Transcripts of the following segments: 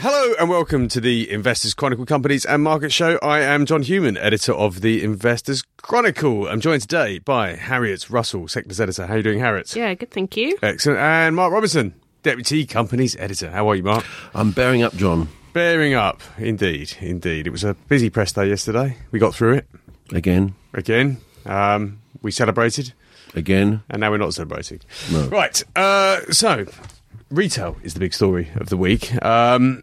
Hello and welcome to the Investors Chronicle Companies and Market Show. I am John Hughman, editor of the Investors Chronicle. I'm joined today by Harriet Russell, Sectors Editor. How are you doing, Harriet? Yeah, good, thank you. Excellent. And Mark Robinson, Deputy Companies Editor. How are you, Mark? I'm bearing up, John. Bearing up, indeed, indeed. It was a busy press day yesterday. We got through it Again, again. Um, we celebrated, again. and now we're not celebrating. No. Right. Uh, so, retail is the big story of the week. Um,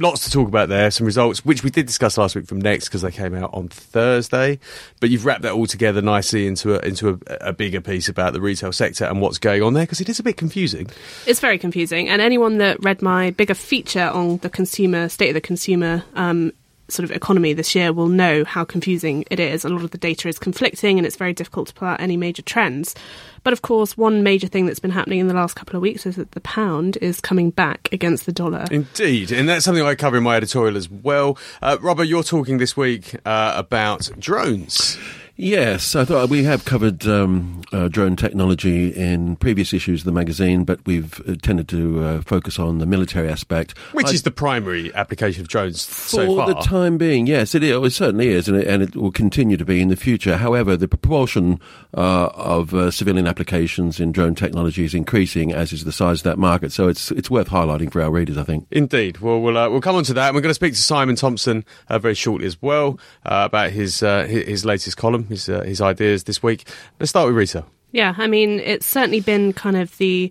lots to talk about there. Some results, which we did discuss last week from Next because they came out on Thursday. But you've wrapped that all together nicely into a, into a, a bigger piece about the retail sector and what's going on there because it is a bit confusing. It's very confusing, and anyone that read my bigger feature on the consumer state of the consumer um, sort of economy this year will know how confusing it is. A lot of the data is conflicting, and it's very difficult to pull out any major trends. But of course, one major thing that's been happening in the last couple of weeks is that the pound is coming back against the dollar. Indeed, and that's something I cover in my editorial as well. Uh, Robert, you're talking this week uh, about drones. Yes, I thought we have covered um, uh, drone technology in previous issues of the magazine, but we've uh, tended to uh, focus on the military aspect. Which I- is the primary application of drones for so far. the time being, yes, it, is, it certainly is, and it, and it will continue to be in the future. However, the proportion uh, of uh, civilian applications in drone technology is increasing, as is the size of that market. So it's it's worth highlighting for our readers, I think. Indeed. Well, we'll uh, we'll come on to that. And we're going to speak to Simon Thompson uh, very shortly as well uh, about his uh, his, his latest column, his uh, his ideas this week. Let's start with retail. Yeah, I mean, it's certainly been kind of the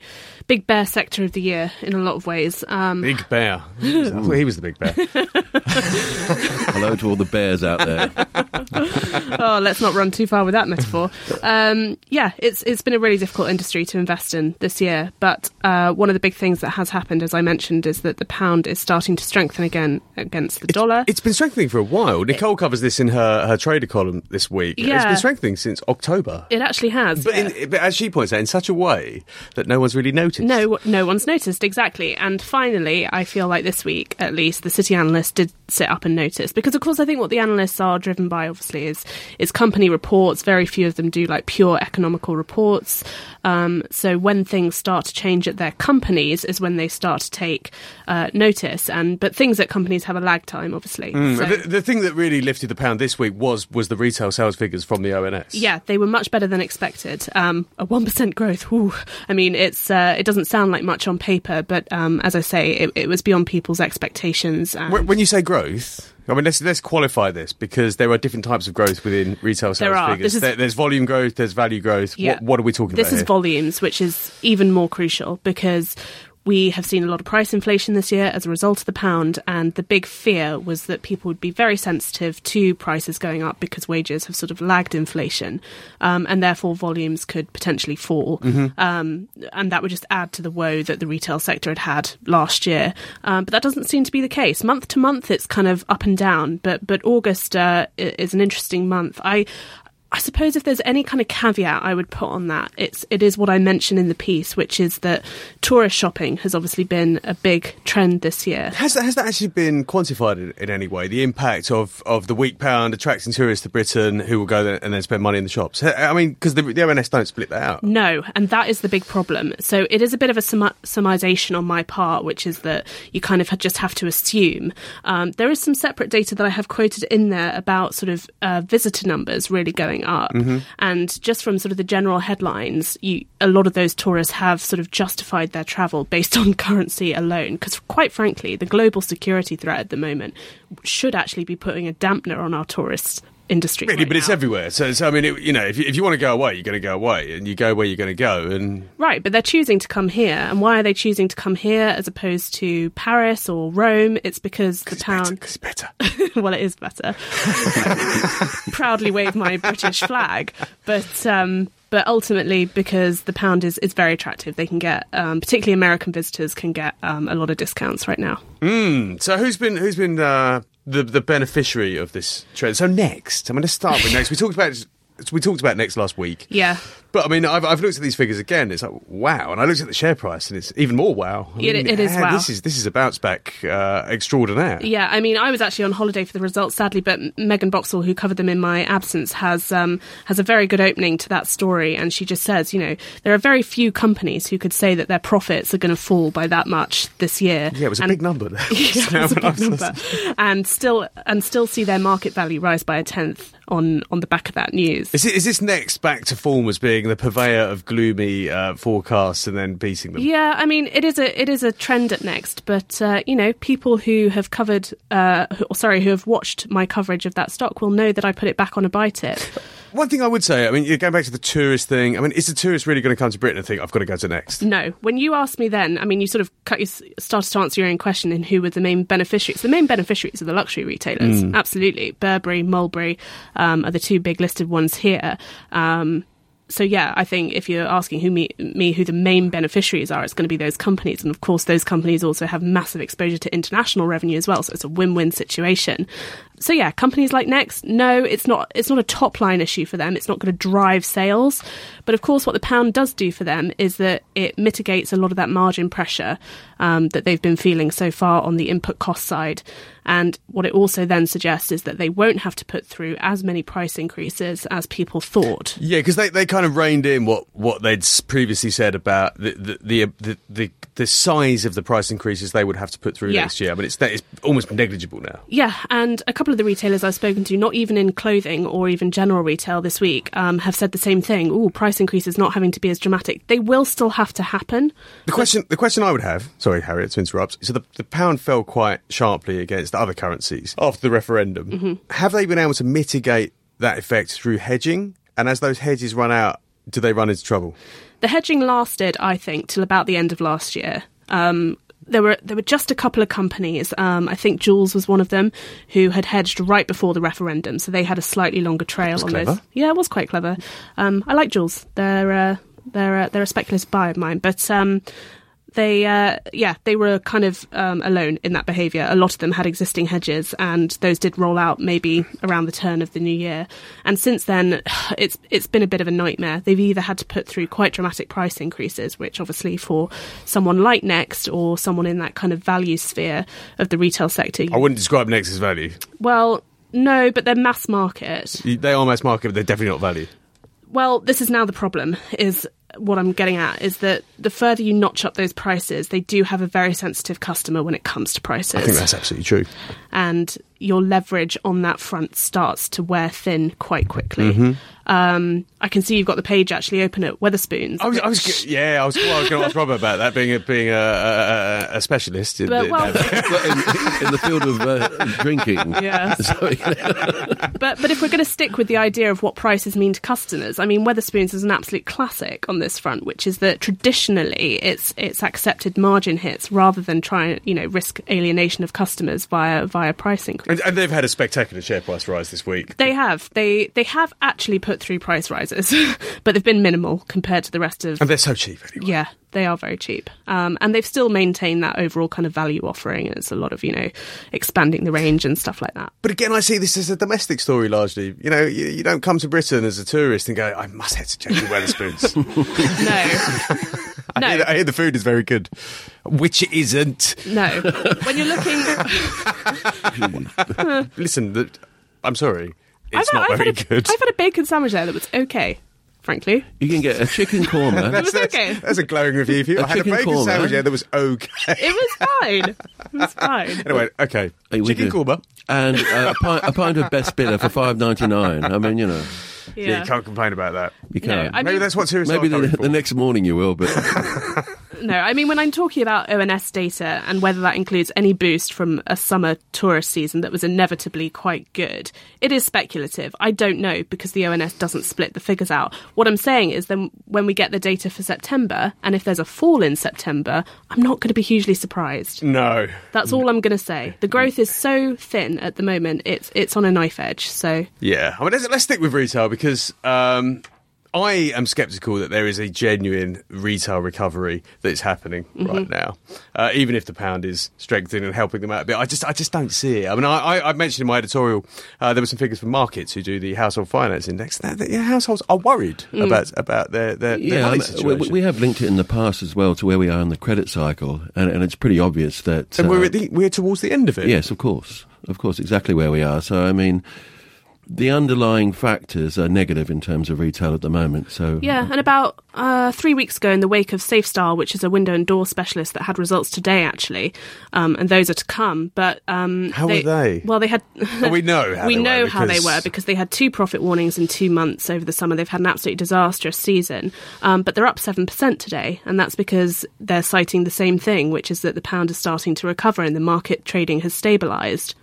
big bear sector of the year in a lot of ways. Um, Big Bear. He was the big bear. Hello to all the bears out there. oh, let's not run too far with that metaphor. Um, yeah, it's it's been a really difficult industry to invest in this year. But uh, one of the big things that has happened, as I mentioned, is that the pound is starting to strengthen again against the dollar. It's been strengthening for a while. Nicole covers this in her, her trader column this week. Yeah. It's been strengthening since October. It actually has. But, yeah. in, but as she points out, in such a way that no one's really noticed. No, no one's noticed exactly. And finally, I feel like this week, at least, the city analysts did sit up and notice because, of course, I think what the analysts are driven by, obviously, is is company reports. Very few of them do like pure economical reports. Um, so when things start to change at their companies, is when they start to take uh, notice. And but things at companies have a lag time, obviously. So- The, the thing that really lifted the pound this week was was the retail sales figures from the ONS. Yeah, they were much better than expected. Um, a one percent growth. Whew. I mean, it's uh, it doesn't sound like much on paper, but um, as I say, it, it was beyond people's expectations. When you say growth, I mean let's let's qualify this because there are different types of growth within retail sales There are. figures. Is- There- there's volume growth, there's value growth. Yeah. What, what are we talking this about? This is here? volumes, which is even more crucial because we have seen a lot of price inflation this year as a result of the pound, and the big fear was that people would be very sensitive to prices going up because wages have sort of lagged inflation, um, and therefore volumes could potentially fall, um, and that would just add to the woe that the retail sector had had last year. Um, but that doesn't seem to be the case. Month to month, it's kind of up and down, but but August uh, is an interesting month. I. I suppose if there's any kind of caveat I would put on that, it's it is what I mentioned in the piece, which is that tourist shopping has obviously been a big trend this year. Has that, has that actually been quantified in, in any way? The impact of, of the weak pound attracting tourists to Britain who will go there and then spend money in the shops? I mean, because the, the ONS don't split that out. No, and that is the big problem. So it is a bit of a summarization on my part, which is that you kind of just have to assume. Um, there is some separate data that I have quoted in there about sort of uh, visitor numbers really going up, mm-hmm. and just from sort of the general headlines, you a lot of those tourists have sort of justified their travel based on currency alone. Because quite frankly, the global security threat at the moment should actually be putting a dampener on our tourist industry. Really, right but it's everywhere. So, so I mean, it, you know, if you, if you want to go away, you're going to go away, and you go where you're going to go. And Right, but they're choosing to come here. And why are they choosing to come here as opposed to Paris or Rome? It's because the it's better. it's better. well, it is better. Proudly wave my British flag, but um, but ultimately because the pound is, is very attractive, they can get um, particularly American visitors can get um, a lot of discounts right now. Mm. So who's been who's been uh, the the beneficiary of this trend? So next, I'm going to start with next. We talked about we talked about next last week. Yeah, But I mean, I've, I've looked at these figures again. It's like wow, and I looked at the share price, and it's even more wow. I It- it is yeah, wow. This is this is a bounce back uh, extraordinaire. Yeah, I mean, I was actually on holiday for the results, sadly, but Megan Boxall, who covered them in my absence, has um, has a very good opening to that story, and she just says, you know, there are very few companies who could say that their profits are going to fall by that much this year. Yeah, it was a And- big number. yeah, it was a big number. and still and still see their market value rise by a tenth on on the back of that news. Is, it, is this next back to form as being the purveyor of gloomy uh, forecasts and then beating them? Yeah, I mean it is a it is a trend at Next, but uh, you know people who have covered, uh, who, sorry, who have watched my coverage of that stock will know that I put it back on a buy tip. One thing I would say, I mean, you're going back to the tourist thing. I mean, is the tourist really going to come to Britain and think I've got to go to next? No, when you asked me then, I mean you sort of cut your, started to answer your own question in who were the main beneficiaries. The main beneficiaries are the luxury retailers, absolutely. Burberry, Mulberry um, are the two big listed ones here. Um, so yeah, I think if you're asking who me, me who the main beneficiaries are, it's going to be those companies, and of course those companies also have massive exposure to international revenue as well. So it's a win-win situation. So yeah, companies like Next, no, it's not. It's not a top line issue for them. It's not going to drive sales, but of course, what the pound does do for them is that it mitigates a lot of that margin pressure um, that they've been feeling so far on the input cost side. And what it also then suggests is that they won't have to put through as many price increases as people thought. Yeah, because they, they kind of reined in what, what they'd previously said about the the, the the the the size of the price increases they would have to put through Yeah. next year. But it's that it's almost negligible now. Yeah, and a couple of the retailers I've spoken to, not even in clothing or even general retail this week, um, have said the same thing. Oh, price increases not having to be as dramatic. They will still have to happen. The question, the question I would have, sorry, Harriet, to interrupt. So the, the pound fell quite sharply against other currencies after the referendum. Mm-hmm. Have they been able to mitigate that effect through hedging? And as those hedges run out, do they run into trouble? The hedging lasted, I think, till about the end of last year. Um, there were there were just a couple of companies. Um, I think Joules was one of them who had hedged right before the referendum, so they had a slightly longer trail on clever. those. Yeah, it was quite clever. Um, I like Joules. They're uh, they're uh, they're a speculative buy of mine, but. Um, they, uh, yeah, they were kind of um, alone in that behaviour. A lot of them had existing hedges, and those did roll out maybe around the turn of the new year. And since then, it's it's been a bit of a nightmare. They've either had to put through quite dramatic price increases, which obviously for someone like Next or someone in that kind of value sphere of the retail sector, I wouldn't describe Next as value. well, no, but they're mass market. They are mass market, but they're definitely not value. Well, this is now the problem. Is what I'm getting at is that the further you notch up those prices, they do have a very sensitive customer when it comes to prices. I think that's absolutely true. and your leverage on that front starts to wear thin quite quickly. Mm-hmm. Um, I can see you've got the page actually open at Wetherspoons. I was, I was, yeah, I was, well, I was going to ask Robert about that being a being a, a, a specialist. in But, the- well, Well, in, in the field of uh, drinking. Yeah. So, you but but if we're going to stick with the idea of what prices mean to customers, I mean Wetherspoons is an absolute classic on this front, which is that traditionally it's it's accepted margin hits rather than try and you know risk alienation of customers via via price increase. And, and they've had a spectacular share price rise this week. They have. They they have actually put through price rises, but they've been minimal compared to the rest of. And they're so cheap anyway. Yeah, they are very cheap, um, and they've still maintained that overall kind of value offering. It's a lot of you know expanding the range and stuff like that. But again, I see this as a domestic story largely. You know, you, you don't come to Britain as a tourist and go, I must head to JD Wetherspoons. No, I, hear, I hear the food is very good, which it isn't. no. When you're looking, Listen, the, I'm sorry. It's I've, not I've very had a, good. I've had a bacon sandwich there that was okay, frankly. you can get a chicken korma. It was that's, okay. that's a glowing review for you. A I had a chicken bacon korma. sandwich yeah, that was okay. It was fine. It was fine. Anyway, okay. Hey, Chicken do. korma. and uh, a, pint, a pint of best bitter for five ninety nine. I mean, you know, Yeah. you can't complain about that. you can't. I Maybe mean- that's what tourists Maybe the, for. the next morning you will, but No, I mean, when I'm talking about ONS data and whether that includes any boost from a summer tourist season that was inevitably quite good, it is speculative. I don't know because the ONS doesn't split the figures out. What I'm saying is then when we get the data for September, and if there's a fall in September, I'm not going to be hugely surprised. No. That's all I'm going to say. The growth is so thin at the moment; it's it's on a knife edge. So Yeah, I mean, let's, let's stick with retail because um, I am sceptical that there is a genuine retail recovery that's happening Mm-hmm. right now, uh, even if the pound is strengthening and helping them out a bit. I just, I just don't see it. I mean, I, I, I mentioned in my editorial uh, there were some figures from Markit who do the household finance index. That, that, yeah, households are worried Mm. about about their their, their Yeah, money um, situation. we, we have linked it in the past as well to where we are in the credit cycle, and, and it's pretty obvious that. and uh, we're at the, we're towards the end of it. Yes, of course. Of course, exactly where we are. So, I mean, the underlying factors are negative in terms of retail at the moment. So, Yeah, and about uh, three weeks ago, in the wake of SafeStyle, which is a window and door specialist that had results today, actually, um, and those are to come. But um, How were they? Well, they had. Well, we know how we they know were how they because- were because they had two profit warnings in two months over the summer. They've had an absolutely disastrous season, um, but they're up seven percent today, and that's because they're citing the same thing, which is that the pound is starting to recover and the market trading has stabilised.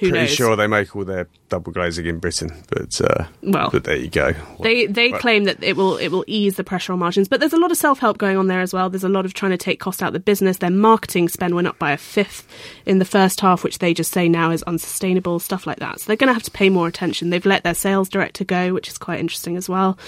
Who Pretty knows? sure they make all their double glazing in Britain, but uh, Well, but there you go. They they Well- claim that it will it will ease the pressure on margins, but there's a lot of self help going on there as well. There's a lot of trying to take cost out of the business. Their marketing spend went up by a fifth in the first half, which they just say now is unsustainable. Stuff like that. So they're going to have to pay more attention. They've let their sales director go, which is quite interesting as well.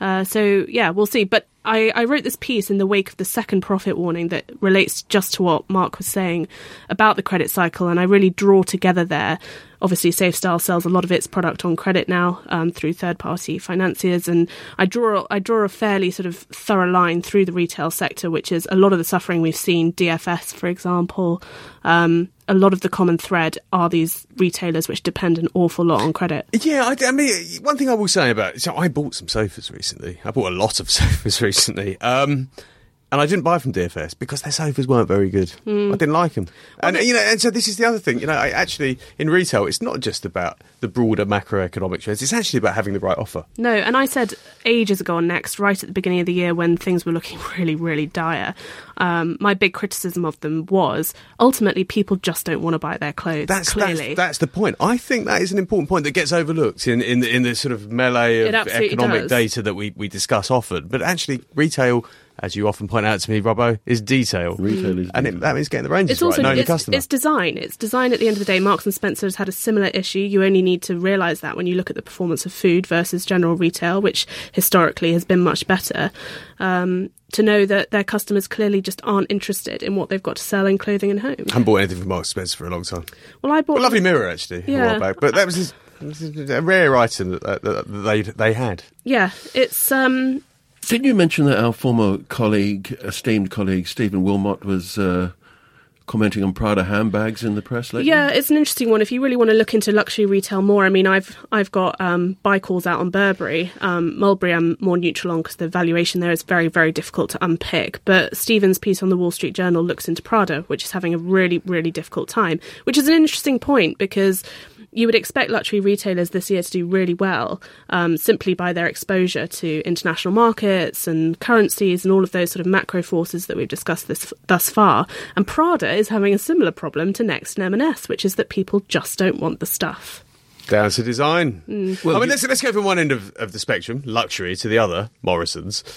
Uh, so yeah, we'll see. But I, I wrote this piece in the wake of the second profit warning that relates just to what Mark was saying about the credit cycle, and I really draw together there. Obviously, SafeStyle sells a lot of its product on credit now um, through third-party financiers, and I draw I draw a fairly sort of thorough line through the retail sector, which is a lot of the suffering we've seen. DFS, for example, um, a lot of the common thread are these retailers which depend an awful lot on credit. Yeah, I, I mean, one thing I will say about so I bought some sofas recently. I bought a lot of sofas recently, um, and I didn't buy from DFS because their sofas weren't very good. Hmm. I didn't like them, and you know, and so this is the other thing. You know, I actually in retail, it's not just about the broader macroeconomic trends. It's actually about having the right offer. No, and I said ages ago on Next, right at the beginning of the year when things were looking really, really dire, um, my big criticism of them was ultimately people just don't want to buy their clothes. That's clearly. That's, that's the point. I think that is an important point that gets overlooked in in the, in the sort of melee of economic does. data that we, we discuss often. But actually, retail, as you often point out to me, Robbo, is detail. Retail is and it, that means getting the ranges it's right, also knowing it's, the customer. it's design. It's design. At the end of the day, Marks and Spencer has had a similar issue. You only need to realise that when you look at the performance of food versus general retail, which historically has been much better. Um, to know that their customers clearly just aren't interested in what they've got to sell in clothing and home. I haven't bought anything from Marks and Spencer for a long time. Well, I bought A lovely mirror, actually, a while back. But that was just- this is a rare item that, that, that they they had. Yeah, it's um, Didn't you mention that our former colleague, esteemed colleague Stephen Wilmot, was uh, commenting on Prada handbags in the press lately? Yeah, it's an interesting one. If you really want to look into luxury retail more, I mean, I've I've got um, buy calls out on Burberry. Um, Mulberry, I'm more neutral on because the valuation there is very very difficult to unpick. But Stephen's piece on the Wall Street Journal looks into Prada, which is having a really really difficult time, which is an interesting point because. You would expect luxury retailers this year to do really well um, simply by their exposure to international markets and currencies and all of those sort of macro forces that we've discussed this thus far. And Prada is having a similar problem to Next and M&S, which is that people just don't want the stuff. Down to design. Mm. Well, I mean, you- let's let's go from one end of, of the spectrum, luxury, to the other, Morrison's.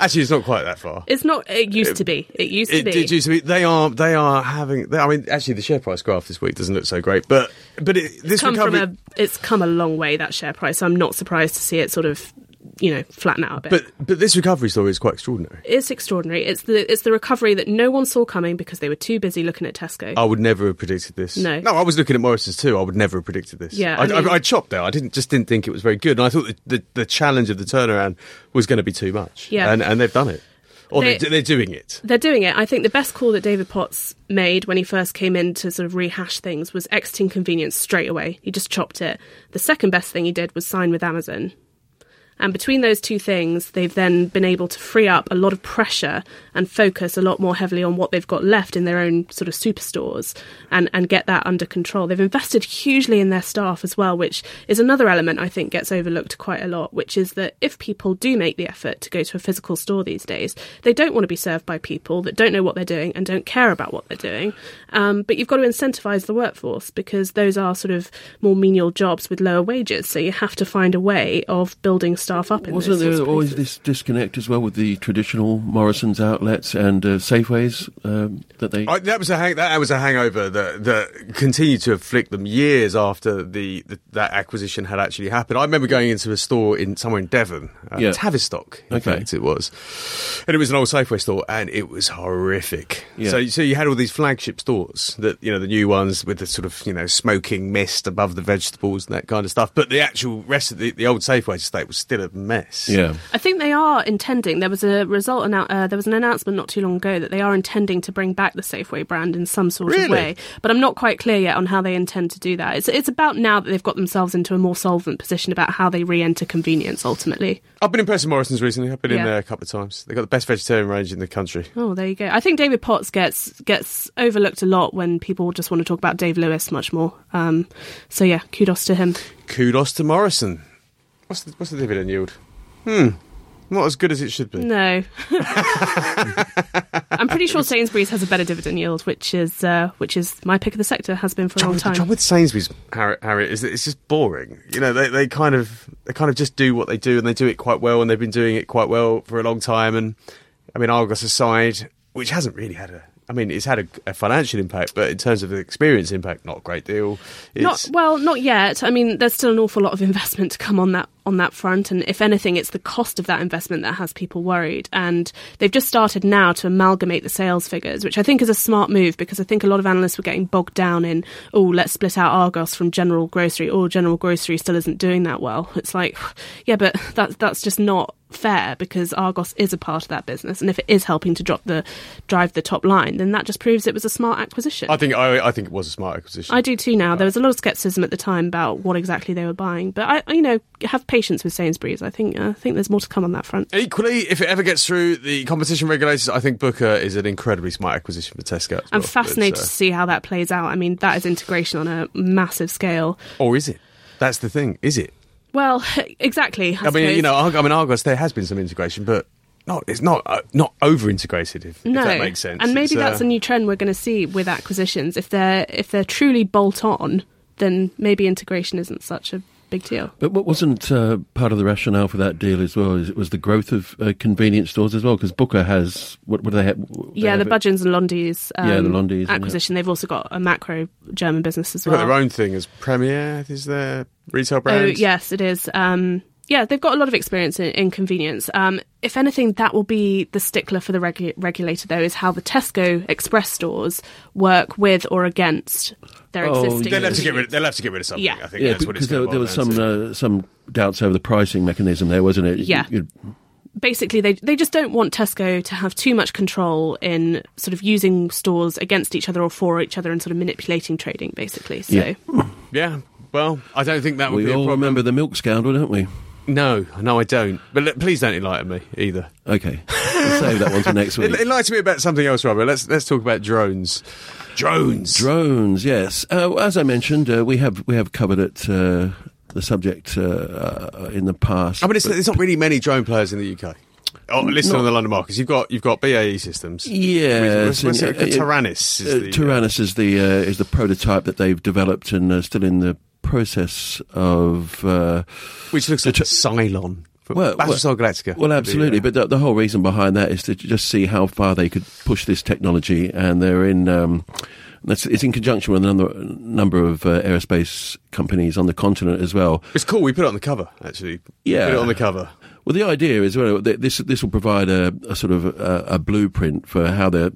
Actually, it's not quite that far. It's not. It used to be. It used to It be. did used to be. They are. They are having. They, I mean, actually, the share price graph this week doesn't look so great, but but it, this come recovery. from a. It's come a long way that share price. So I'm not surprised to see it sort of, you know, flatten out a bit. but but this recovery story is quite extraordinary. it's extraordinary. It's the it's the recovery that no one saw coming because they were too busy looking at Tesco. I would never have predicted this. No. no, I was looking at Morrison's too. I would never have predicted this. Yeah, I, I mean- I, I chopped there. I didn't just didn't think it was very good, and I thought the, the, the challenge of the turnaround was going to be too much. Yeah. and and they've done it, or they, they're doing it. They're doing it. I think the best call that David Potts made when he first came in to sort of rehash things was exiting convenience straight away. He just chopped it. The second best thing he did was sign with Amazon. And between those two things, they've then been able to free up a lot of pressure and focus a lot more heavily on what they've got left in their own sort of superstores and, and get that under control. They've invested hugely in their staff as well, which is another element I think gets overlooked quite a lot, which is that if people do make the effort to go to a physical store these days, they don't want to be served by people that don't know what they're doing and don't care about what they're doing. Um, but you've got to incentivize the workforce because those are sort of more menial jobs with lower wages. So you have to find a way of building staff up in Wasn't those sorts there always places. this disconnect as well with the traditional Morrison's outlets and uh, Safeways um, that they? I, that was a hang, that was a hangover that that continued to afflict them years after the, the that acquisition had actually happened. I remember going into a store in somewhere in Devon, uh, Yeah. Tavistock, in Okay. fact it was, and it was an old Safeway store, and it was horrific. Yeah. So so you had all these flagship stores that you know the new ones with the sort of you know smoking mist above the vegetables and that kind of stuff, but the actual rest of the, the old Safeway estate was still a mess. yeah. I think they are intending. There was a result. Annou- uh, there was an announcement not too long ago that they are intending to bring back the Safeway brand in some sort Really? of way. But I'm not quite clear yet on how they intend to do that. It's it's about now that they've got themselves into a more solvent position about how they re-enter convenience ultimately. I've been impressed with Morrison's recently. I've been in there a couple of times. They've got the best vegetarian range in the country. Oh, there you go. I think David Potts gets gets overlooked a lot when people just want to talk about Dave Lewis much more. Um, so yeah, kudos to him. kudos to Morrison. What's the, what's the dividend yield? Hmm, not as good as it should be. No, I'm pretty sure Sainsbury's has a better dividend yield, which is uh, which is my pick of the sector. Has been for a Trouble long with, the time. trouble with Sainsbury's, Harriet, Harriet, is that it's just boring. You know, they, they kind of they kind of just do what they do, and they do it quite well, and they've been doing it quite well for a long time. And I mean, Argos aside, which hasn't really had a. I mean, it's had a, a financial impact, but in terms of the experience impact, not a great deal. Not well, not yet. I mean, there's still an awful lot of investment to come on that on that front, and if anything, it's the cost of that investment that has people worried. And they've just started now to amalgamate the sales figures, which I think is a smart move because I think a lot of analysts were getting bogged down in, oh, let's split out Argos from General Grocery. or General Grocery still isn't doing that well. It's like, yeah, but that's that's just not fair because Argos is a part of that business, and if it is helping to drop the drive the top line, then that just proves it was a smart acquisition. I think I, I think it was a smart acquisition. I do too now. There was a lot of skepticism at the time about what exactly they were buying, but I, you know, have patience with Sainsbury's. I think uh, I think there's more to come on that front. Equally, if it ever gets through the competition regulators, I think Booker is an incredibly smart acquisition for Tesco. as I'm well. fascinated It's, to uh, see how that plays out. I mean, that is integration on a massive scale. or is it? That's the thing. Is it? Well, exactly. I, I, mean, you know, I mean, Argos there has been some integration, but not it's not uh, not over integrated. If, no, if that makes sense. and maybe that's uh, a new trend we're going to see with acquisitions. If they're if they're truly bolt on, then maybe integration isn't such a big deal. But what wasn't uh, part of the rationale for that deal as well? Is it was the growth of uh, convenience stores as well? Because Booker has what? What do they have? They Yeah, the have it- Budgens and Londis um, Yeah, the Londis, yeah. acquisition. They've also got a Makro German business as They've well. got their own thing as Premier. Is their retail brand. Oh, yes, it is. Um, yeah, they've got a lot of experience in, in convenience. Um, if anything, that will be the stickler for the regu- regulator, though, is how the Tesco Express stores work with or against their Oh, existing. They'll have to get rid. They'll have to get rid of something. Yeah. I think Yeah, that's what it's because there, gonna there was some uh, some doubts over the pricing mechanism there, wasn't it? Yeah. You- Basically, they they just don't want Tesco to have too much control in sort of using stores against each other or for each other and sort of manipulating trading, basically. So. Yeah. yeah. Well, I don't think that would we be a all remember the milk scandal, don't we? No, no, I don't. But le- please don't enlighten me either. Okay, we'll save that one for next week. Enlighten me about something else, Robert. Let's let's talk about drones. Drones. Drones, yes. Uh, as I mentioned, uh, we have we have covered it. Uh, the subject uh, uh, in the past. I mean, it's, there's not really many drone players in the UK. Oh, listed Not- on the London markets. You've got you've got BAE Systems. Yeah, What's- what's it? uh, Taranis. Is Uh, the, Taranis is the uh, is the prototype that they've developed and uh, still in the process of. Uh, which looks like a Cylon. Well, Battlestar Galactica. well, absolutely, uh, but the, the whole reason behind that is to just see how far they could push this technology, and they're in. Um, that's, it's in conjunction with a number, of uh, aerospace companies on the continent as well. it's cool. We put it on the cover. Actually, Yeah. put it on the cover. Well, the idea is well, this this will provide a, a sort of a, a blueprint for how the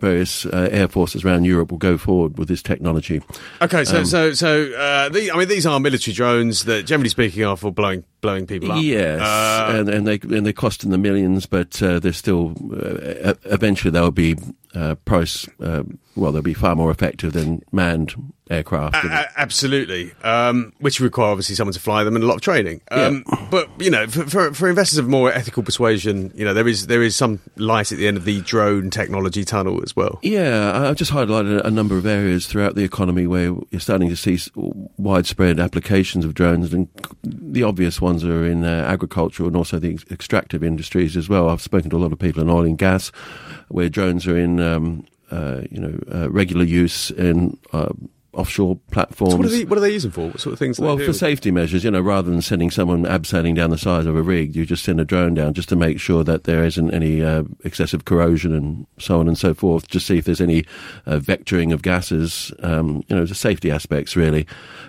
various uh, air forces around Europe will go forward with this technology. Okay, so Um, so so uh, the, I mean, these are military drones that, generally speaking, are for blowing blowing people up. Yes, Uh, and, and they and they cost in the millions, but uh, they're still uh, eventually they'll be uh, price. Uh, well, they'll be far more effective than manned aircraft. A- absolutely, um, which require obviously someone to fly them and a lot of training. Um, But you know, for, for, for investors of more ethical persuasion, you know, there is there is some light at the end of the drone technology tunnel as well. Yeah, I've just highlighted a number of areas throughout the economy where you're starting to see widespread applications of drones, and the obvious ones are in uh, agriculture and also the extractive industries as well. I've spoken to a lot of people in oil and gas, where drones are in, um, uh, you know, uh, regular use in uh, offshore platforms. So what, are they, what are they using for? What sort of things? Well, for safety measures, you know, rather than sending someone abseiling down the side of a rig, you just send a drone down just to make sure that there isn't any uh, excessive corrosion and so on and so forth. Just see if there's any uh, vectoring of gases. Um, you know, the safety aspects really,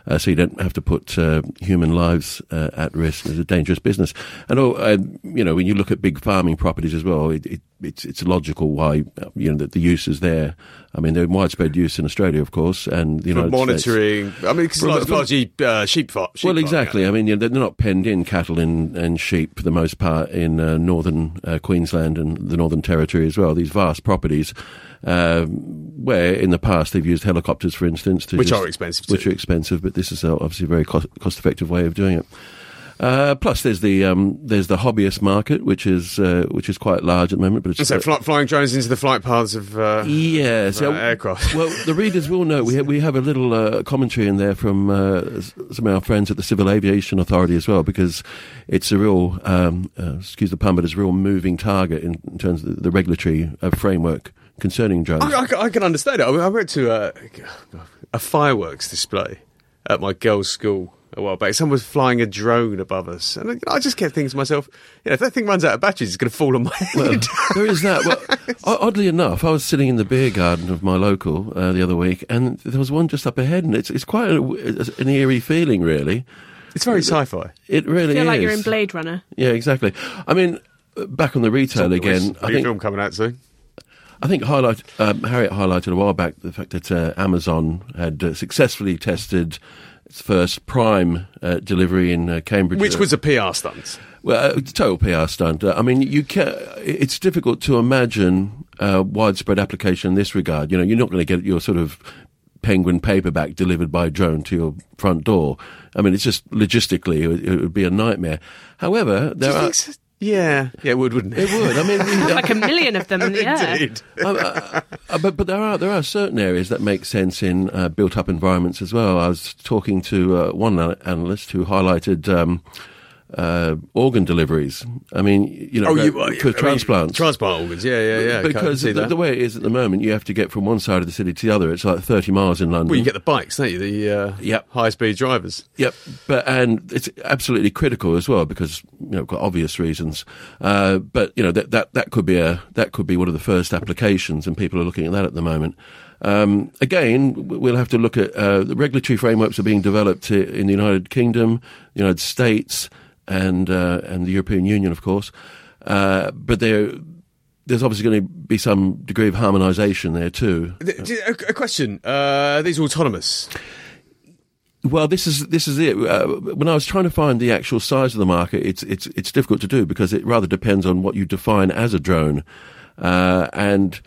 uh, so you don't have to put uh, human lives uh, at risk. It's a dangerous business, and all, uh, you know, when you look at big farming properties as well, it, it, it's it's logical why you know that the use is there. I mean, they're in widespread use in Australia, of course, and the United monitoring. States. I mean, because it's largely uh, sheep farm. Sheep Well, exactly. I mean, you know, they're not penned in cattle and, and sheep for the most part in uh, northern uh, Queensland and the Northern Territory as well. These vast properties, um, where in the past they've used helicopters, for instance, to Which just- are expensive which too. are expensive. But this is obviously a very cost, cost-effective way of doing it. Uh, plus, there's the um, there's the hobbyist market, which is uh, which is quite large at the moment. But it's And so fly, flying drones into the flight paths of uh, yeah, of, uh, aircraft. well, the readers will know we have, we have a little uh, commentary in there from uh, some of our friends at the Civil Aviation Authority as well, because it's a real, um, uh, excuse the pun, but it's a real moving target in, in terms of the, the regulatory uh, framework concerning drones. I, I, I can understand it. I, mean, I went to a, a fireworks display at my girls' school a while back. Someone was flying a drone above us, and I, I just kept thinking to myself, you know, if that thing runs out of batteries, it's going to fall on my Well, head. there is that. Well, oddly enough, I was sitting in the beer garden of my local uh, the other week, and there was one just up ahead, and it's it's quite a, an eerie feeling, really. it's very sci-fi. It really I feel is. like you're in Blade Runner. Yeah, exactly. I mean, back on the retail again. I New think film coming out soon. I think highlight, um, Harriet highlighted a while back the fact that uh, Amazon had uh, successfully tested its first Prime uh, delivery in uh, Cambridge, Which was a PR stunt. well, uh, total PR stunt. Uh, I mean, you can It's difficult to imagine uh, widespread application in this regard. You know, you're not going to get your sort of penguin paperback delivered by drone to your front door. I mean, it's just logistically, it would, it would be a nightmare. However, Do there you are. think so? Yeah, yeah, it would, wouldn't it? It would. I mean, we- Like a million of them in the air. Indeed. uh, but but there are there are certain areas that make sense in uh, built up environments as well. I was talking to uh, one analyst who highlighted um, uh, organ deliveries. I mean, you know, Oh, uh, for I mean, transplants. transplant organs. Yeah, yeah, yeah. okay, I can because the, the way it is at the moment, you have to get from one side of the city to the other. It's like 30 miles in London. well, you get the bikes, don't you? The uh, Yep. high-speed drivers. Yep, but and it's absolutely critical as well because you know for obvious reasons. Uh, but you know that that that could be a that could be one of the first applications, and people are looking at that at the moment. Um, again, we'll have to look at uh, the regulatory frameworks are being developed in the United Kingdom, the United States, and uh, and the European Union, of course. Uh, but there, there's obviously going to be some degree of harmonisation there too. A, a question: uh, These are autonomous. Well, this is this is it. Uh, when I was trying to find the actual size of the market, it's it's it's difficult to do because it rather depends on what you define as a drone, uh, and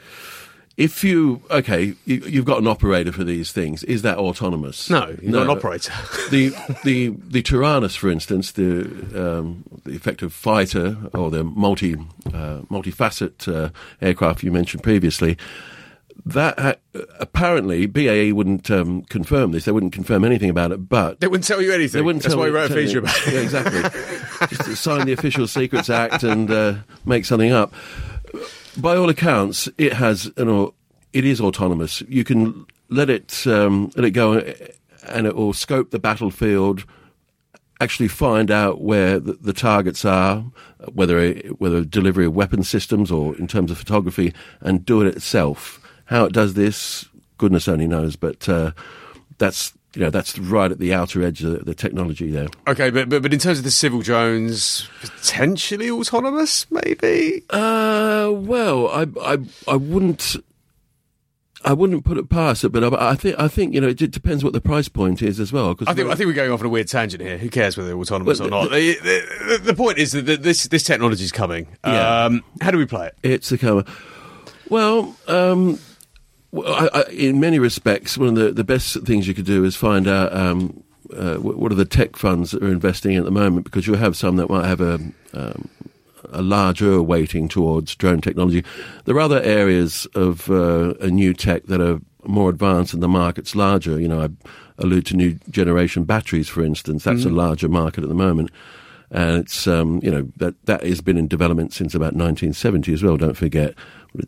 if you okay, you, you've got an operator for these things. Is that autonomous? No, you're not an operator. the the the Taranis, for instance, the um, the effective fighter or the multi uh, multifacet uh, aircraft you mentioned previously. That ha- apparently BAE wouldn't um, confirm this. They wouldn't confirm anything about it, but They wouldn't tell you anything. they wouldn't That's tell why we wrote a feature about it. Yeah, exactly. Just sign the Official Secrets Act and uh, make something up. By all accounts, it has an. It is autonomous. You can let it um, let it go, and it will scope the battlefield. Actually, find out where the, the targets are, whether whether delivery of weapon systems or in terms of photography, and do it itself. How it does this, goodness only knows. But uh, that's you know that's right at the outer edge of the, technology there. Okay, but, but but in terms of the civil drones, potentially autonomous, maybe. Uh, well, I, I, I wouldn't, I wouldn't put it past it, but I, I think, I think you know, it depends what the price point is as well. Cause I think I think we're going off on a weird tangent here. Who cares whether they're autonomous Well, or not? The, the, the point is that this this technology is coming. Yeah. Um, how do we play it? it's a camera. Well, um, well, I, I, in many respects, one of the, the best things you could do is find out um, uh, what are the tech funds that are investing in at the moment, because you'll have some that might have a um, a larger weighting towards drone technology. There are other areas of uh, a new tech that are more advanced and the market's larger. You know, I allude to new generation batteries, for instance. That's a larger market at the moment. And it's, um, you know, that, that has been in development since about 1970 as well, don't forget.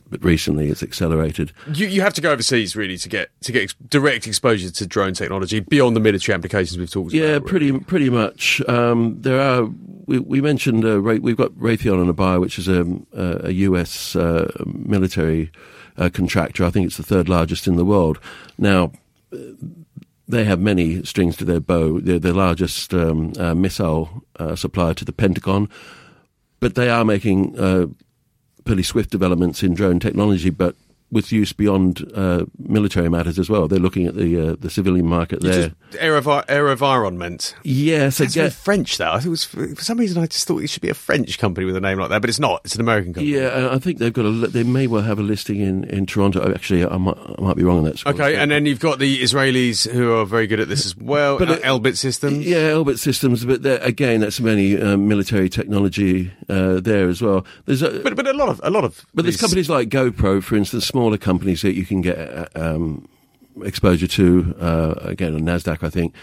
But recently it's accelerated. You, you have to go overseas really to get to get ex- direct exposure to drone technology beyond the military applications we've talked Yeah, about. pretty pretty much. Um, there are. We, we mentioned uh, Ra- we've got Raytheon and a buy, which is a, a US uh, military uh, contractor. I think it's the third largest in the world. Now, uh, they have many strings to their bow. They're the largest um, uh, missile uh, supplier to the Pentagon, but they are making uh, developments in drone technology, but with use beyond uh, military matters as well. They're looking at the uh, the civilian market You there. aerovi- aerovironment. yes, That's again. French, though. I think it was for some reason I just thought it should be a French company with a name like that, but it's not. It's an American company. Yeah, I think they've got a. They may well have a listing in, in Toronto. Oh, Actually, I might, I might be wrong on that. score. Okay, and then you've got the Israelis who are very good at this as well. But, uh, uh, Elbit Systems. Yeah, Elbit Systems, but again, that's many um, military technology uh, there as well. There's a, But but a lot of a lot of But there's companies like GoPro, for instance, smaller companies that you can get uh, um, exposure to, uh, again on Nasdaq, I think,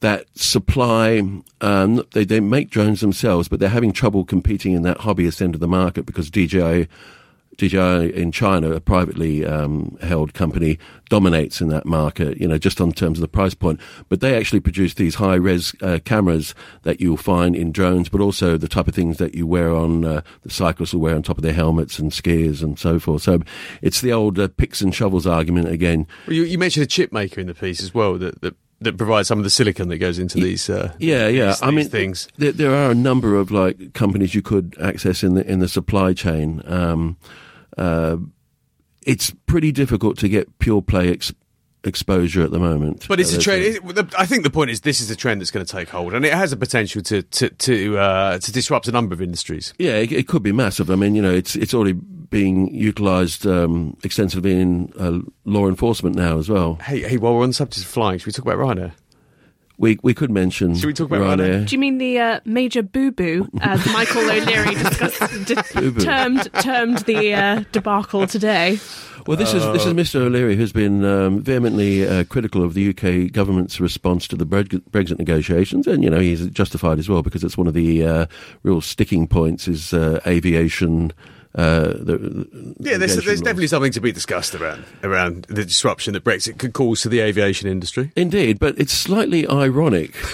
that supply. Um, they they make drones themselves, but they're having trouble competing in that hobbyist end of the market because DJI. DJI in China, a privately um, held company, dominates in that market. You know, just on terms of the price point. But they actually produce these high res uh, cameras that you'll find in drones, but also the type of things that you wear on uh, the cyclists will wear on top of their helmets and skiers and so forth. So it's the old uh, picks and shovels argument again. Well, you, you mentioned a chip maker in the piece as well that that, that provides some of the silicon that goes into these. Uh, Yeah, yeah. these- I these mean, things. There, there are a number of like companies you could access in the in the supply chain. Um, uh, it's pretty difficult to get pure play ex- exposure at the moment. But it's Uh, a trend. It, I think the point is this is a trend that's going to take hold, and it has the potential to to to, uh, to disrupt a number of industries. Yeah, it, it could be massive. I mean, you know, it's it's already being utilised um, extensively in uh, law enforcement now as well. Hey, hey, while we're on the subject of flying, should we talk about Ryanair? We we could mention. Should we talk about Ryanair? Do you mean the uh, major boo boo, as Michael O'Leary discussed, d- termed termed the uh, debacle today? Well, this is this is Mr. O'Leary who's been um, vehemently uh, critical of the UK government's response to the Brexit Brexit negotiations, and you know he's justified as well because it's one of the uh, real sticking points is uh, aviation. Uh, the, Yeah, there's, there's definitely something to be discussed around around the disruption that Brexit could cause to the aviation industry. Indeed, but it's slightly ironic.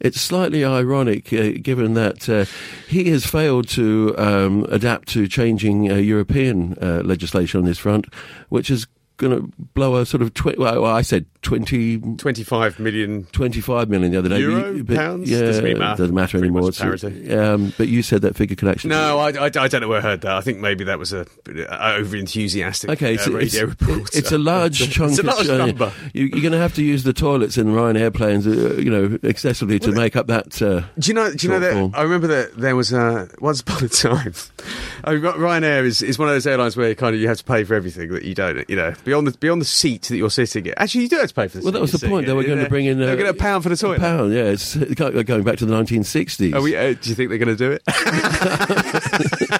It's slightly ironic, uh, given that uh, he has failed to um, adapt to changing uh, European uh, legislation on this front, which is going to blow a sort of twi- well, I said 20, 25 million 25 million the other day. Euro? You- Pounds? Yeah, Doesn't matter. doesn't matter Pretty anymore. It's- parity. um, but you said that figure could actually. No, I, I, I don't know where I heard that. I think maybe that was a, a over enthusiastic Okay, uh, it's, radio report. it's a large chunk. It's a large of, uh, number. You, you're going to have to use the toilets in Ryanair airplanes, uh, you know, excessively to make up that. Uh, Do you know? Do you know that? I remember that there was uh, once upon a time. I mean, Ryanair is, is one of those airlines where you kind of you have to pay for everything that you don't. You know, beyond the beyond the seat that you're sitting in. Actually, you do have to pay for the. well, that was the point. They were going to bring in. They Uh, were going to pound for the a toilet. pound, yeah. It's going back to the 1960s. Are we, uh, do you think they're going to do it?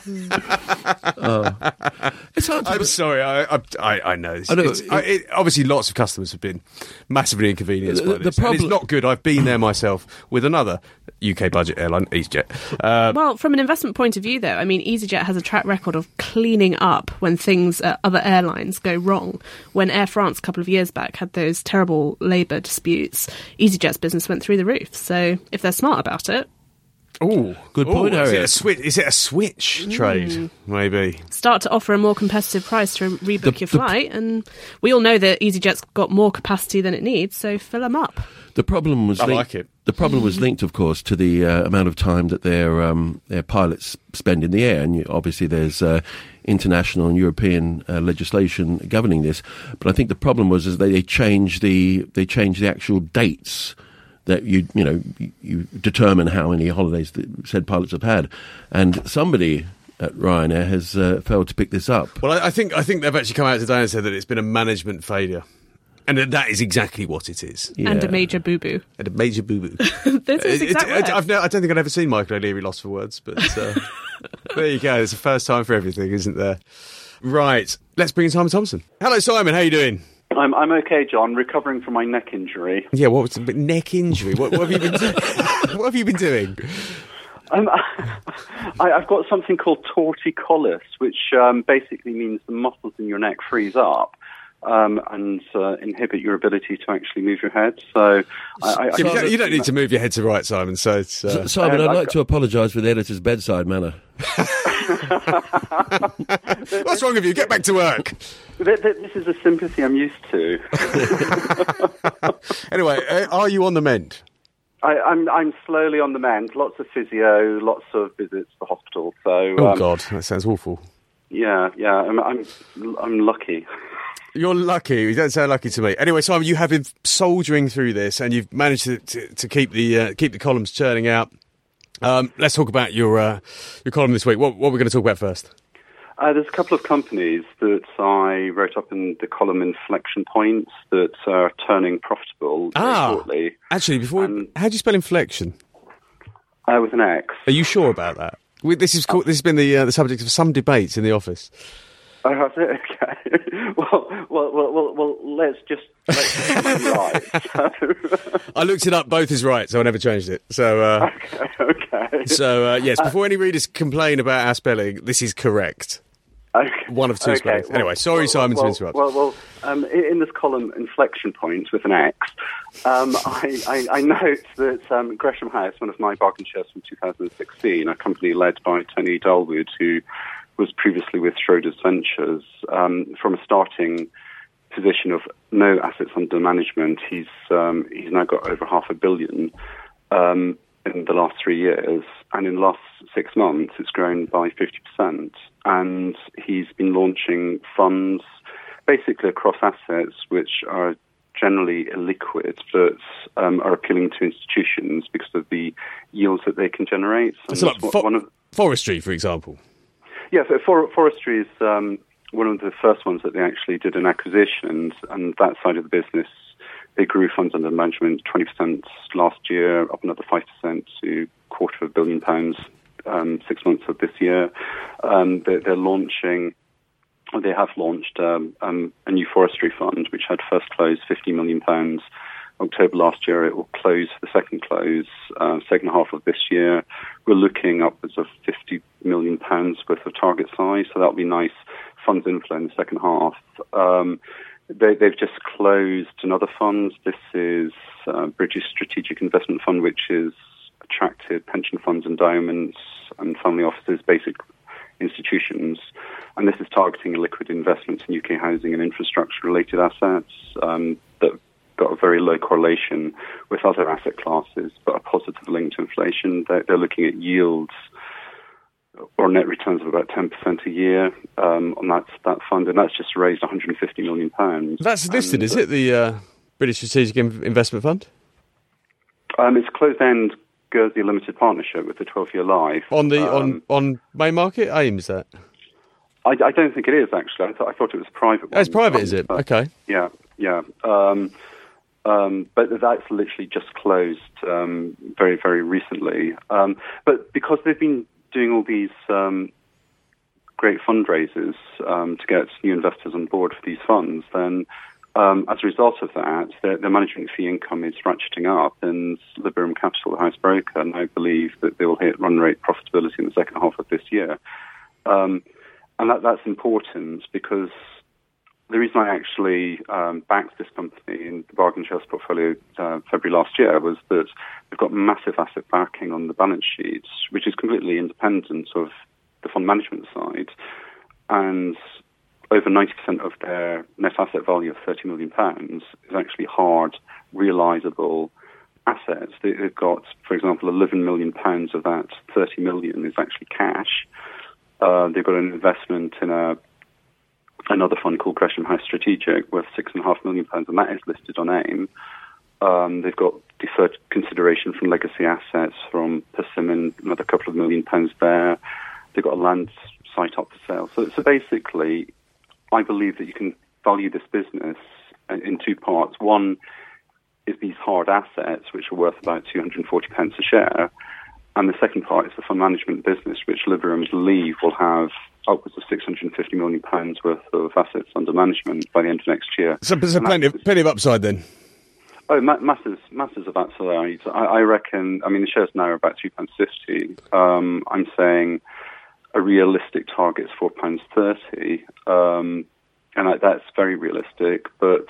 it's hard to. I'm sorry. I I, I, I know. It's, I know, it's- it- I- it- obviously, lots of customers have been massively inconvenienced The- by this. And problem- it's not good. I've been there myself with another UK budget airline, EasyJet. Uh, Well, from an investment point of view, though, I mean, EasyJet has a track record of cleaning up when things at other airlines go wrong. When Air France a couple of years back had those terrible labour disputes, EasyJet's business went through the roof. So if they're smart about it, oh, Good point, Is it, a switch, is it a switch trade? Maybe. start to offer a more competitive price to rebook The- your the- flight. And we all know that EasyJet's got more capacity than it needs, so fill them up. The problem was I linked, like it. The problem was linked, of course, to the uh, amount of time that their um, their pilots spend in the air, and you, obviously there's uh, international and European uh, legislation governing this. But I think the problem was is they, changed the they changed the actual dates that you you know you, you determine how many holidays the said pilots have had, and somebody at Ryanair has uh, failed to pick this up. Well, I, I think I think they've actually come out today and said that it's been a management failure, and that, that is exactly what it is. And a major boo boo. And a major boo boo. This is exactly I, I've no, I don't think I've ever seen Michael O'Leary lost for words, but uh, there you go. It's the first time for everything, isn't there? Right. Let's bring in Simon Thompson. Hello, Simon. How are you doing? I'm I'm okay, John. Recovering from my neck injury. Yeah. What was the neck injury? What, what have you been? doing? what have you been doing? Um, I, I've got something called torticollis, which um, basically means the muscles in your neck freeze up. Um, and uh, inhibit your ability to actually move your head. So, I, I, Yeah, you, don't, you don't need to move your head to right, Simon. So it's uh, Simon, Uh, I'd like got- to apologise for the editor's bedside manner. what's wrong with you? Get back to work. Th- th- This is a sympathy I'm used to. Anyway, uh, are you on the mend? I, I'm I'm slowly on the mend. Lots of physio, lots of visits to hospital. So Oh um, God, that sounds awful. yeah, yeah. I'm I'm I'm lucky. You're lucky. You don't sound lucky to me. Anyway, Simon, you have been soldiering through this, and you've managed to, to, to keep the uh, keep the columns churning out. Um, let's talk about your uh, your column this week. What, what are we going to talk about first? Uh, there's a couple of companies that I wrote up in the column inflection points that are turning profitable Ah. shortly Actually, before how do you spell inflection? uh, with an X. Are you sure about that? We, this is called, this has been the uh, the subject of some debates in the office. Oh, has it? Okay. well, well, well, well, well, let's just let's right. So, I looked it up; both is right, so I never changed it. So, uh, okay. so uh, yes. Before any readers complain about our spelling, this is correct. Okay. One of two spellings. Anyway, sorry, Simon, to well, interrupt. Well, well, um, in, in this column, inflection points with an X, um, I, I, I note that um, Gresham House, one of my bargain shares from 2016, a company led by Tony Dalwood, who was previously with Schroders Ventures, um, from a starting position of no assets under management, he's um, he's now got over half a billion um, in the last three years, and in the last six months, it's grown by fifty percent. And he's been launching funds basically across assets which are generally illiquid, but um, are appealing to institutions because of the yields that they can generate. And So, like fo- one of forestry, for example. Yeah, so for, forestry is um, one of the first ones that they actually did an acquisition, and, that side of the business, they grew funds under management 20% last year, up another 5% to quarter of a billion pounds um, six months of this year. Um, they're, they're launching, they have launched um, um, a new forestry fund, which had first close 50 million pounds. October last year, it will close the second close, uh, second half of this year. We're looking upwards of 50 million pounds worth of target size, so that'll be nice funds inflow in the second half. Um, they, they've just closed another fund. This is uh, British Strategic Investment Fund, which is attracted pension funds, endowments, and family offices, basic institutions. And this is targeting liquid investments in UK housing and infrastructure related assets um, got a very low correlation with other asset classes, but a positive link to inflation. They're, they're looking at yields or net returns of about 10% a year um, on that, that fund, and that's just raised 150 million pounds. That's listed, And, is it? The uh, British Strategic Investment Fund Um, it's closed end Guernsey Limited Partnership with a 12 year life. on the Um, on on main market. AIM is that? I, I don't think it is actually. I, th- I thought it was private. Oh, it's private, is it? But- Okay. Yeah, yeah. Um, um, but that's literally just closed um, very, very recently. Um, but because they've been doing all these um, great fundraisers um, to get new investors on board for these funds, then um, as a result of that, their, their management fee income is ratcheting up, and Liberum Capital, the house broker, now believe that they will hit run rate profitability in the second half of this year. Um, and that, that's important because the reason I actually um, backed this company in the bargain shares portfolio uh, February last year was that they've got massive asset backing on the balance sheets, which is completely independent of the fund management side. And over 90% of their net asset value of 30 million pounds is actually hard, realizable assets. They- They've got, for example, 11 million pounds of that 30 million is actually cash. Uh, they've got an investment in a another fund called Gresham House Strategic worth six and a half million pounds, and that is listed on AIM. Um, they've got deferred consideration from legacy assets from Persimmon, another couple of million pounds there. They've got a land site up for sale. So, so basically, I believe that you can value this business in two parts. One is these hard assets, which are worth about 240 pence a share. And the second part is the fund management business, which Liberum leave will have upwards of 650 million pounds worth of assets under management by the end of next year. So, so plenty of, plenty of upside then. Oh, ma- masses, masses of upside. I, I reckon. I mean, the shares now are about three pounds fifty. Um, I'm saying a realistic target is four pounds thirty, um, and I, that's very realistic. But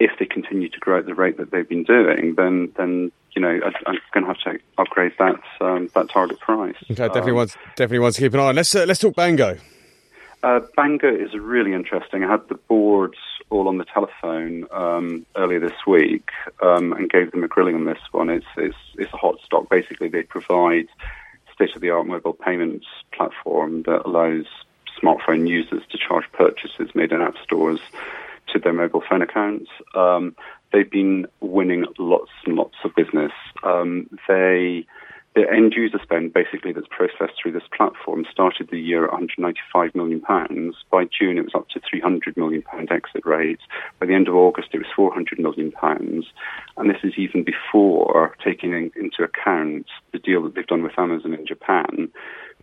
if they continue to grow at the rate that they've been doing, then then you know I, am going to have to upgrade that um, that target price. Okay, definitely um, wants definitely wants to keep an eye on. Let's uh, let's talk Bango. Uh, Bango is really interesting. I had the boards all on the telephone um, earlier this week um, and gave them a grilling on this one. It's, it's, it's a hot stock. Basically, they provide state-of-the-art mobile payments platform that allows smartphone users to charge purchases made in app stores to their mobile phone accounts. Um, they've been winning lots and lots of business. Um, they the end user spend basically that's processed through this platform started the year at 195 million pounds. By June, it was up to 300 million pound exit rate. By the end of August, it was 400 million pounds, and this is even before taking into account the deal that they've done with Amazon in Japan,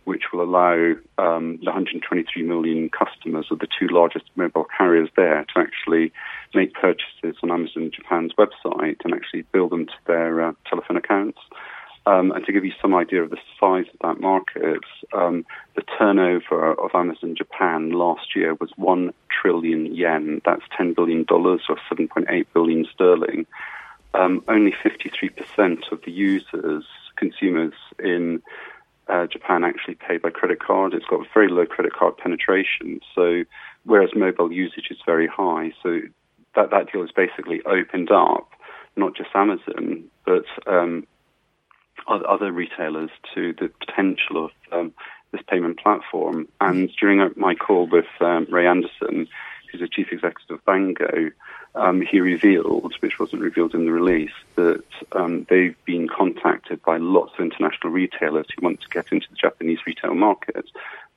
which will allow um, the 123 million customers of the two largest mobile carriers there to actually make purchases on Amazon Japan's website and actually bill them to their uh, telephone accounts. Um, and to give you some idea of the size of that market, um, the turnover of Amazon Japan last year was 1 trillion yen. That's $10 billion or 7.8 billion sterling. Um, only 53% of the users, consumers in uh, Japan actually pay by credit card. It's got very low credit card penetration. So, whereas mobile usage is very high, so that that deal has basically opened up not just Amazon, but um, other retailers to the potential of um, this payment platform. And during my call with um, Ray Anderson, who's the chief executive of Bango, um, he revealed, which wasn't revealed in the release, that um, they've been contacted by lots of international retailers who want to get into the Japanese retail market,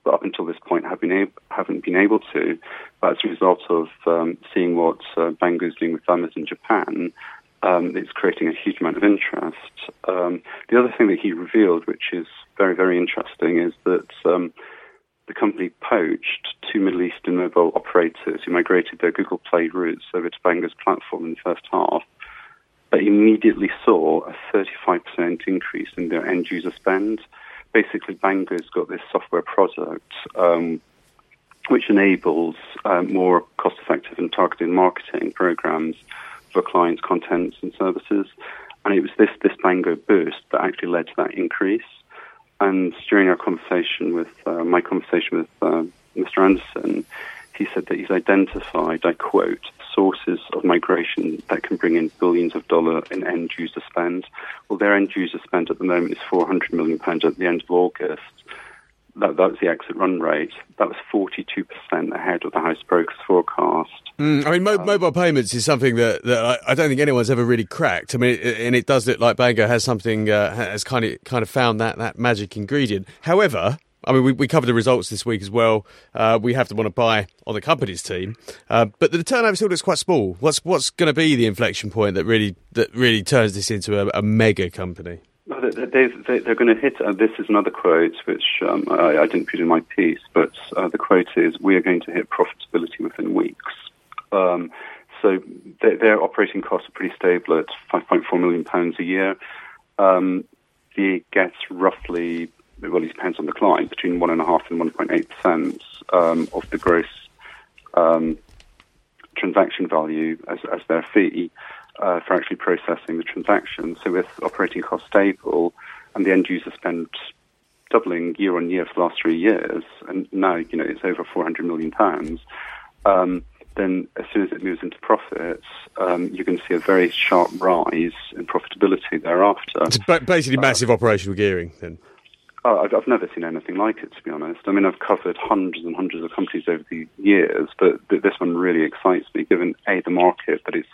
but up until this point have been ab- haven't been able to. But as a result of um, seeing what uh, is doing with Amazon Japan, um, it's creating a huge amount of interest. Um, the other thing that he revealed, which is very, very interesting, is that um, the company poached two Middle Eastern mobile operators who migrated their Google Play routes over to Bango's platform in the first half, but immediately saw a 35% increase in their end user spend. Basically, Bango's got this software product um, which enables uh, more cost effective and targeted marketing programs for clients' contents and services. And it was this, this Bango boost that actually led to that increase. And during our conversation with, uh, my conversation with uh, Mr. Anderson, he said that he's identified, I quote, sources of migration that can bring in billions of dollars in end user spend. Well, their end user spend at the moment is 400 million pounds at the end of August that, that was the exit run rate. That was 42% ahead of the house broker's forecast. Mm, I mean, mo- um, mobile payments is something that, that I, I, don't think anyone's ever really cracked. I mean, it, and it does look like Bango has something, uh, has kind of kind of found that, that magic ingredient. However, I mean, we, we covered the results this week as well. Uh, we have to want to buy on the company's team, uh, but the turnover still looks quite small. What's what's going to be the inflection point that really that really turns this into a, a mega company? They, they, are going to hit. Uh, this is another quote which um, I, I, didn't put in my piece, but uh, the quote is: "We are going to hit profitability within weeks." Um, so their, their, operating costs are pretty stable at 5.4 million pounds a year. Um, it gets roughly, well, it depends on the client, between one and a half and 1.8 percent um, of the gross um, transaction value as, as their fee uh, for actually processing the transaction. So with operating costs stable and the end user spend doubling year on year for the last three years, and now you know it's over 400 million pounds. Um, then, as soon as it moves into profits, um, you can see a very sharp rise in profitability thereafter. It's basically uh, massive operational gearing, then. Oh, I've, I've, never seen anything like it, to be honest. I mean, I've covered hundreds and hundreds of companies over the years, but this one really excites me, given a the market that it's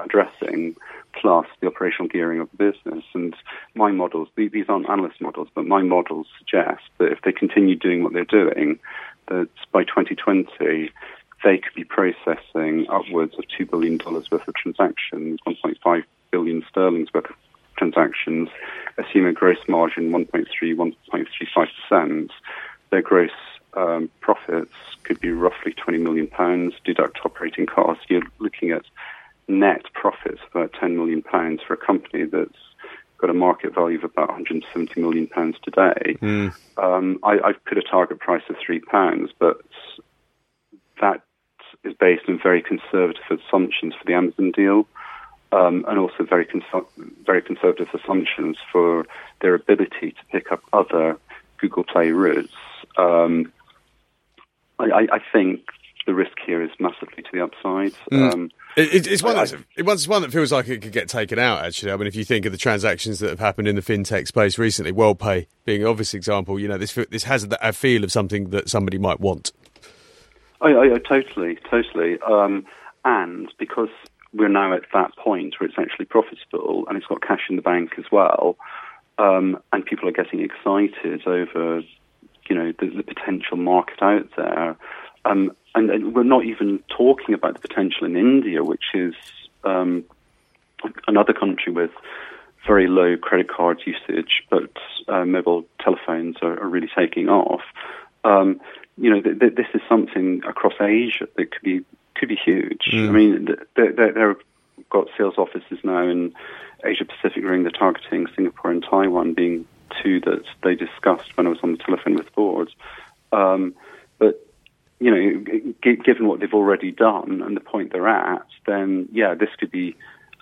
addressing, plus the operational gearing of the business. And my models, these aren't analyst models, but my models suggest that if they continue doing what they're doing, that by 2020, they could be processing upwards of $2 billion worth of transactions, 1.5 billion sterling's worth of transactions, assume a gross margin 1.3, 1.35%. Their gross um, profits could be roughly 20 million pounds, deduct operating costs. You're looking at net profits of about 10 million pounds for a company that's got a market value of about 170 million pounds today. Mm. Um, I, I've put a target price of three pounds, but that is based on very conservative assumptions for the Amazon deal, um, and also very very conservative assumptions for their ability to pick up other Google Play routes. Um, I, I, think the risk here is massively to the upside. Mm. Um, it, it's one that's, it's one that feels like it could get taken out. Actually, I mean, if you think of the transactions that have happened in the fintech space recently, WorldPay being an obvious example, you know, this this has a feel of something that somebody might want. I totally, totally, um, and because we're now at that point where it's actually profitable and it's got cash in the bank as well, um, and people are getting excited over, you know, the, the potential market out there. Um, and, and, we're not even talking about the potential in India, which is um, another country with very low credit card usage, but uh, mobile telephones are, are, really taking off. Um, you know, th- th- this is something across Asia that could be could be huge. Mm. I mean, th- they've got sales offices now in Asia Pacific ring. They're targeting Singapore and Taiwan, being two that they discussed when I was on the telephone with boards. Um, but you know, g- given what they've already done and the point they're at, then yeah, this could be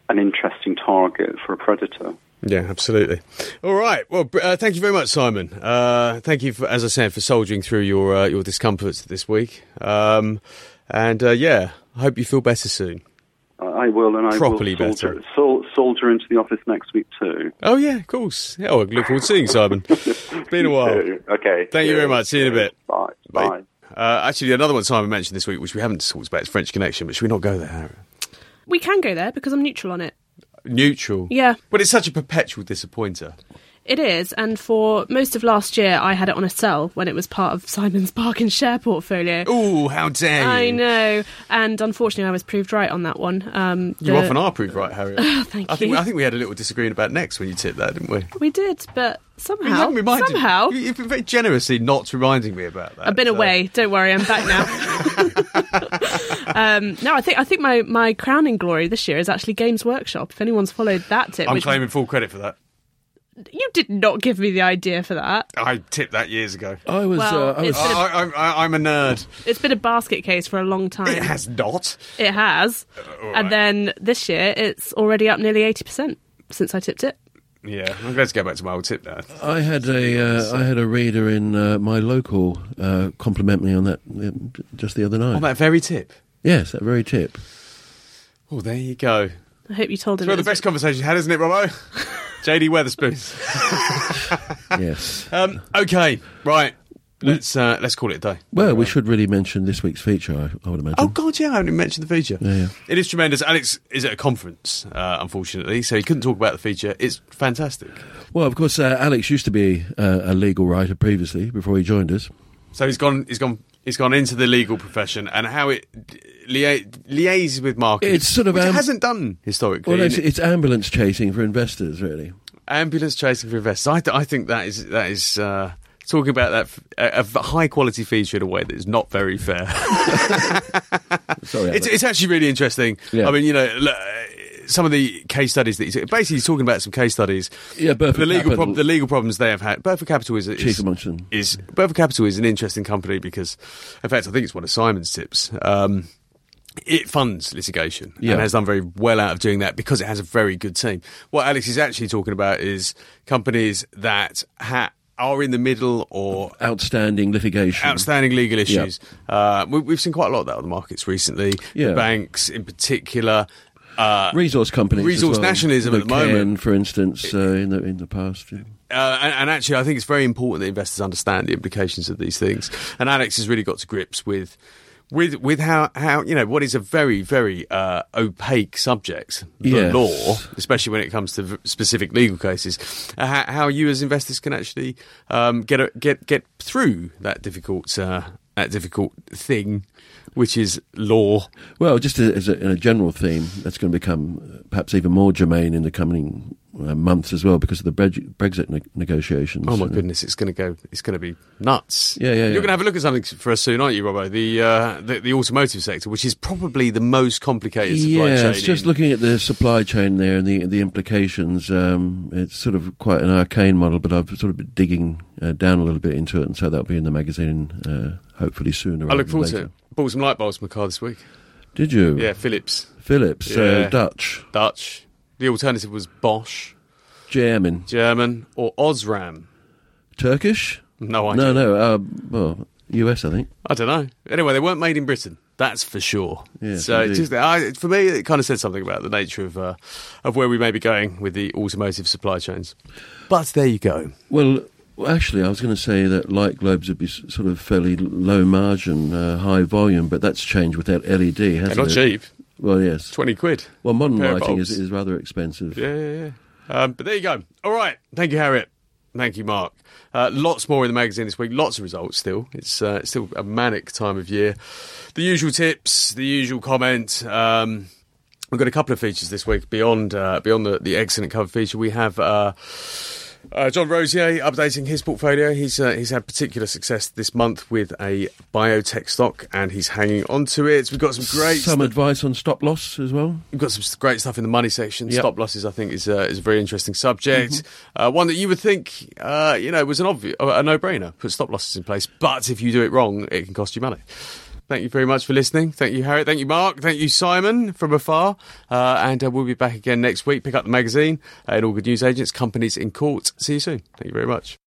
an interesting target for a predator. Yeah, absolutely. All right. Well, uh, thank you very much, Simon. Uh, thank you, for, as I said, for soldiering through your uh, your discomforts this week. Um, and uh, yeah, I hope you feel better soon. I will, and I Properly will soldier, better. Sol- soldier into the office next week too. Oh yeah, of course. Yeah, I look forward to seeing Simon. it's been a while. Okay. Thank you very much. See you in a bit. Bye. Bye. Bye. Uh, actually, another one Simon mentioned this week, which we haven't talked about, is French Connection. But should we not go there? We can go there because I'm neutral on it. Neutral. Yeah. But it's such a perpetual disappointer. It is, and for most of last year, I had it on a sell when it was part of Simon's bargain share portfolio. Oh, how dare you! I know, and unfortunately, I was proved right on that one. Um, you often are proved right, Harriet. Oh, thank I you. Think, I think we had a little disagreement about next when you tipped that, didn't we? We did, but somehow, you somehow, you've been very generously not reminding me about that. I've been so. away. Don't worry, I'm back now. um, no, I think I think my my crowning glory this year is actually Games Workshop. If anyone's followed that tip, I'm claiming full credit for that. You did not give me the idea for that. I tipped that years ago. I was. Well, uh, I was it's been a- I, I, I'm a nerd. It's been a basket case for a long time. It has not. It has. all right. And then this year, it's already up nearly 80% since I tipped it. Yeah, I'm going to go back to my old tip now. I had a uh, I had a reader in uh, my local uh, compliment me on that uh, just the other night. On that very tip. Yes, that very tip. Oh, there you go. I hope you told him. It's one it of the was- best conversations you had, isn't it, Robbo? JD Wetherspoon. yes. Um, okay, right. Let's uh, let's call it a day. Well, we should really mention this week's feature. I, I would imagine. Oh God, yeah, I haven't even mentioned the feature. Yeah, yeah. It is tremendous. Alex is at a conference, uh, unfortunately, so he couldn't talk about the feature. It's fantastic. Well, of course, uh, Alex used to be uh, a legal writer previously before he joined us. So he's gone. He's gone. He's gone into the legal profession and how it lia- liaises with markets. It's sort of which it hasn't done historically. Well, it's, it's ambulance chasing for investors, really. ambulance chasing for investors. I, I think that is that is uh, talking about that a high quality feature in a way that is not very fair. Sorry, it's, it's actually really interesting. Yeah. I mean, you know. Some of the case studies that he's basically he's talking about some case studies. Yeah, Burford the legal prob- the legal problems they have had. Burford Capital is, is Chief amongst them. is Burford Capital is an interesting company because, in fact, I think it's one of Simon's tips. Um, it funds litigation Yeah. and has done very well out of doing that because it has a very good team. What Alex is actually talking about is companies that ha- are in the middle or Outstanding litigation. outstanding legal issues. Uh, we, we've seen quite a lot of that on the markets recently. Yeah. Banks, in particular. Uh, Resource companies. as Resource well. nationalism You at the moment. For instance, uh, in the in the past. yeah. Uh, and, and actually, I think it's very important that investors understand the implications of these things. And Alex has really got to grips with. With with how, how you know what is a very very uh, opaque subject, the Yes. law, especially when it comes to v- specific legal cases, uh, how, how you as investors can actually um, get a, get get through that difficult uh, that difficult thing, which is law. Well, just as a, a general theme, that's going to become uh, perhaps even more germane in the coming months as well because of the Brexit ne- negotiations. Oh my goodness, it's going to go. It's going to be nuts. Yeah, yeah. You're yeah. going to have a look at something for us soon, aren't you, Robbo? The uh, the, the, automotive sector, which is probably the most complicated supply yeah, chain. it's just in... looking at the supply chain there and the the implications. Um, it's sort of quite an arcane model, but I've sort of been digging uh, down a little bit into it, and so that'll be in the magazine uh, hopefully sooner. I look forward later. to it. Bought some light bulbs from my car this week. Did you? Yeah, Philips, Philips, Yeah. Uh, Dutch, Dutch. The alternative was Bosch, German, German, or Osram. Turkish. No idea. No, no. Uh, well, US, I think. I don't know. Anyway, they weren't made in Britain. That's for sure. So just, I, for me, it kind of said something about the nature of uh, of where we may be going with the automotive supply chains. But there you go. Well, actually, I was going to say that light globes would be sort of fairly low margin, uh, high volume, but that's changed with that LED, They're hasn't not it? cheap. Well, yes. Twenty quid. Well, modern lighting is, is rather expensive. Yeah, yeah, yeah. Um, but there you go. All right. Thank you, Harriet. Thank you, Mark. Uh, lots more in the magazine this week. Lots of results still. It's uh, it's still a manic time of year. The usual tips, the usual comment. Um, we've got a couple of features this week beyond uh, beyond the, the excellent cover feature. We have. Uh, uh, John Rosier updating his portfolio. He's uh, he's had particular success this month with a biotech stock, and he's hanging on to it. We've got some great Some stu- advice on stop loss as well. We've got some great stuff in the money section. Yep. Stop losses, I think, is uh, is a very interesting subject. Mm-hmm. Uh, one that you would think, uh, you know, was an obvious, a no brainer. Put stop losses in place, but if you do it wrong, it can cost you money. Thank you very much for listening. Thank you, Harriet. Thank you, Mark. Thank you, Simon, from afar. Uh, and uh, we'll be back again next week. Pick up the magazine and all good news agents, companies in court. See you soon. Thank you very much.